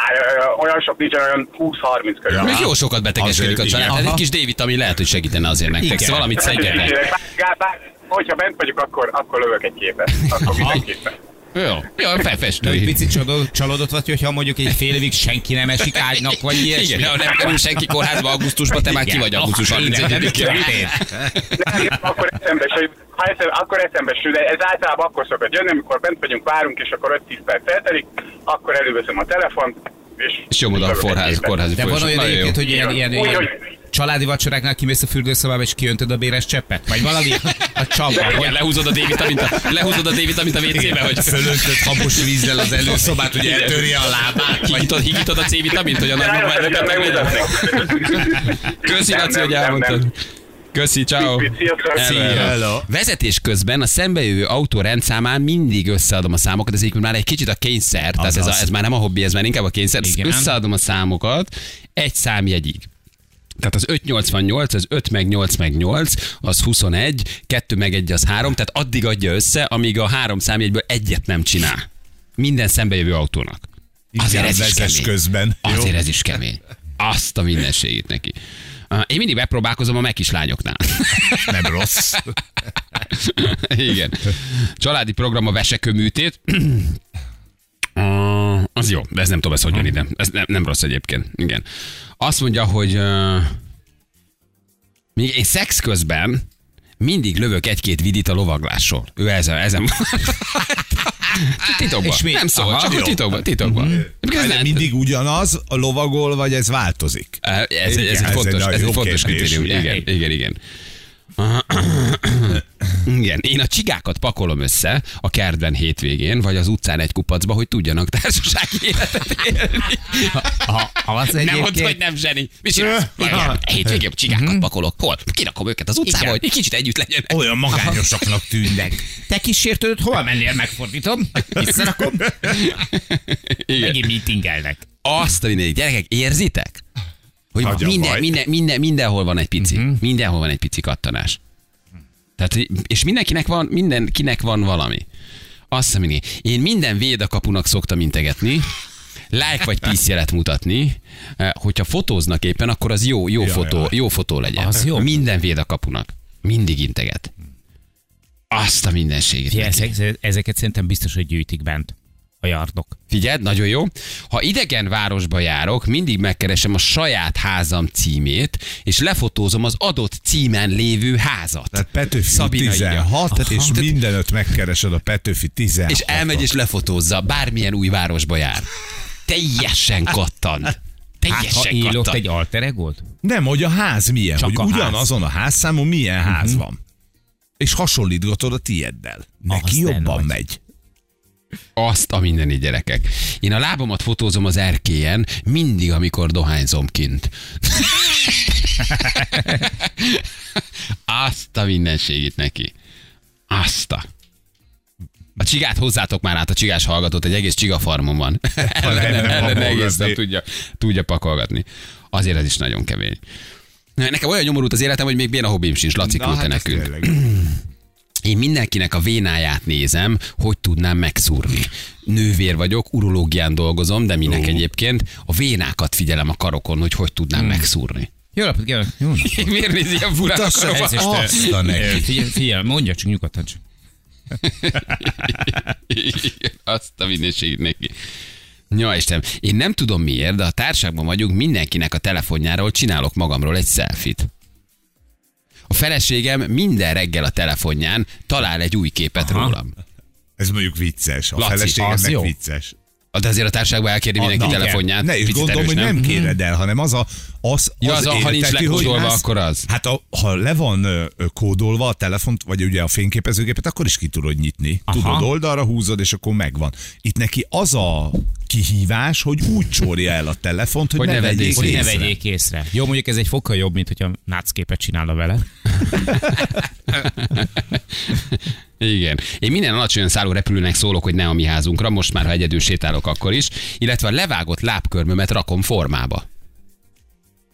olyan sok nincs, olyan 20-30 körül. Még jó sokat betegeskedik a család. Tehát egy kis D-vitamin lehet, hogy segítene azért nektek. Igen. Szóval valamit szedjetek. Bár- bár- Hogyha bent vagyok, akkor, akkor lövök egy képet. Akkor mindenképpen. Jó, egy felfestői. picit csalódott, csalódott vagy, hogyha mondjuk egy fél évig senki nem esik ágynak, vagy ilyesmi. Igen, ha nem kerül senki kórházba augusztusban, te már ki vagy augusztus Ah, igen, nem 31-én. történt. Nem, akkor eszembe sül, ha eszembe, akkor eszembe sül, de ez általában akkor szokott jönni, amikor bent vagyunk, várunk, és akkor 5-10 perc eltelik, akkor előveszem a telefont, és... És nyomod a forház, kórházi De van olyan egyébként, hogy ilyen, ilyen, ilyen hogy- családi vacsoráknál kimész a fürdőszobába, és kiöntöd a béres cseppet? Vagy valami a csapba. Igen, lehúzod a D-vitamint a, lehúzod a D-vitamint a WC-be, hogy Fölöntött habos vízzel az előszobát, hogy eltörje a lábát. higítod, higítod a C-vitamint, hogy a megmutatnék. Köszi, Nem, Laci, nem, hogy nem, elmondtad. nem. Köszi, ciao. Hello. Vezetés közben a szembejövő autó rendszámán mindig összeadom a számokat, ez egyébként már egy kicsit a kényszer, tehát ez, a, ez már nem a hobbi, ez már inkább a kényszer. Igen. Összeadom a számokat egy számjegyig. Tehát az 588, az 5 meg 8 meg 8, az 21, 2 meg 1 az 3, tehát addig adja össze, amíg a három számjegyből egyet nem csinál. Minden szembejövő autónak. Azért Igen, ez is kemény. közben. Jó? Azért ez is kemény. Azt a mindenségét neki. Uh, Én mindig megpróbálkozom a megislányoknál. Nem rossz. Igen. Családi program a vesekőműtét. Uh, az jó, de ez nem tudom, ez hogy jön ide. Ez nem, nem rossz egyébként. Igen. Azt mondja, hogy uh, még én szex közben mindig lövök egy-két vidit a lovaglásról. Ő ezen, ezen Titokban. És mi- Nem szól, Aha, csak jó. titokban. titokban. Mm-hmm. Ez nem, mindig ugyanaz, a lovagol, vagy ez változik? Ez, ez, Igen, ez, ez egy fontos, ez egy fontos kritérium. Igen, igen, igen. Igen, én a csigákat pakolom össze a kertben hétvégén, vagy az utcán egy kupacba, hogy tudjanak társasági életet élni. Ha, ha az Nem mondd, hogy nem zseni. Mi hétvégén csigákat pakolok. Hol? Kirakom őket az utcába, hogy egy kicsit együtt legyenek. Olyan magányosaknak tűnnek. Te kísértőd, hol mennél, megfordítom, visszarakom, Igen. megint meetingelnek. Azt a mindenit. Gyerekek, érzitek? Hogy minden, baj. minden, minden, mindenhol van egy pici. Uh-huh. Mindenhol van egy pici kattanás. Tehát, és mindenkinek van, mindenkinek van valami. Azt hiszem, mindig. Én minden védakapunak szoktam integetni, like vagy peace jelet mutatni, Eh, hogyha fotóznak éppen, akkor az jó, jó, Ja, fotó, ja. jó fotó legyen. Az jó. Minden védakapunak. Mindig integet. Azt a mindenségét. Neki. ezek- ezeket szerintem biztos, hogy gyűjtik bent a yardok. Figyeld, nagyon jó. Ha idegen városba járok, mindig megkeresem a saját házam címét, és lefotózom az adott címen lévő házat. Tehát Petőfi Szabina írja. 16, Aha. és mindenöt megkeresed a Petőfi 16 És elmegy és lefotózza, bármilyen új városba jár. Teljesen kattant. Hát, ha Teljesen él ott kattant. egy alter egót? Nem, hogy a ház milyen, Csak hogy a ház. ugyanazon a házszámon milyen ház van. És hasonlítgatod a tieddel. Neki Az te jobban megy. Azt a mindeni gyerekek. Én a lábamat fotózom az erkélyen, mindig, amikor dohányzom kint. Azt a mindenségét neki. Azt a. A csigát hozzátok már át, a csigás hallgatót, egy egész csigafarmon van. Ellen, nem ellen, egész nap tudja, tudja pakolgatni. Azért ez is nagyon kemény. Nekem olyan nyomorult az életem, hogy még milyen a hobbim sincs. Laci küldte ez nekünk. Én mindenkinek a vénáját nézem, hogy tudnám megszúrni. Nővér vagyok, urológián dolgozom, de minek egyébként a vénákat figyelem a karokon, hogy hogy tudnám Hmm. megszúrni. Jó napot, kívánok! Jó napot! Miért nézi ilyen furán a ezt azt a neki. Figyelj, mondja csak nyugodtan csak. Azt a mindenségét neki. Ja, Istenem, én nem tudom miért, de a társágban vagyunk, mindenkinek a telefonjáról csinálok magamról egy selfit. A feleségem minden reggel a telefonján talál egy új képet Aha. rólam. Ez mondjuk vicces. A Laci, az feleségemnek jó. vicces. De azért a társágban elkérni mindenki Na, telefonját. Ne, és gondolom, erős, hogy nem kéred el, hanem az a... Az, Ja, az a- ha nincs lekódolva, akkor az. Hát a, ha le van ö, kódolva a telefont, vagy ugye a fényképezőgépet, akkor is ki tudod nyitni. Aha. Tudod, oldalra húzod, és akkor megvan. Itt neki az a kihívás, hogy úgy csorja el a telefont, hogy, Hogy ne, ne vegyék vegyék Hogy ne észre. vegyék észre. Jó, mondjuk ez egy fokkal jobb, mint hogyha nácképet csinálna vele. Igen. Én minden alacsonyan szálló repülőnek szólok, hogy ne a mi házunkra, most már, ha egyedül sétálok, akkor is, illetve a levágott lábkörmömet rakom formába.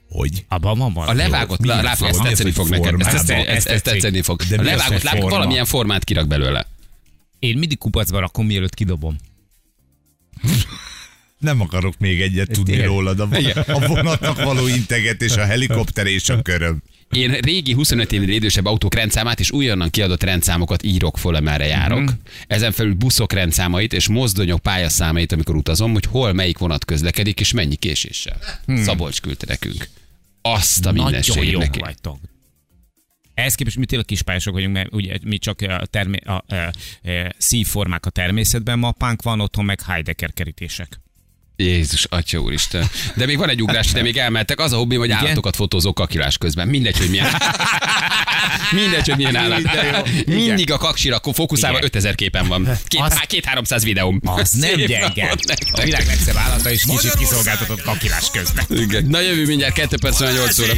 Hogy? Abban van valami. A levágott láb, ezt tetszeni fog nekem. Ezt, tetszeni, ezt, ezt tetszeni fog. De A levágott láb, valamilyen formát kirak belőle. Én mindig kupacba rakom, mielőtt kidobom. Nem akarok még egyet tudni tényleg? rólad. A, a vonatnak való integetés, a helikopter és a köröm. Én régi 25 évnél idősebb autók rendszámát és újonnan kiadott rendszámokat írok föl, amerre járok. Mhm. Ezen felül buszok rendszámait és mozdonyok pályaszámait, amikor utazom, hogy hol melyik vonat közlekedik és mennyi késéssel. Szabolcs küldte nekünk. Azt a Hmm. Nagyon neki. vagytok. Ehhez képest mi tényleg kispályások vagyunk, mert ugye mi csak a, termé- a, a, a, szívformák a természetben mappánk van, otthon meg Heidegger kerítések. Jézus, atya úristen. De még van egy ugrás, de még elmentek. Az a hobbi, hogy állatokat fotózok kakilás közben. Mindegy, hogy milyen. Mindegy, hogy milyen állat. Mindig a kaksira fókuszálva Igen. 5000 képen van. Két, Az- há- két 300 videóm. Az nem gyenge. A világ legszebb állata is kicsit kiszolgáltatott kakilás közben. Igen. Na jövő mindjárt 2 perc, 8 óra.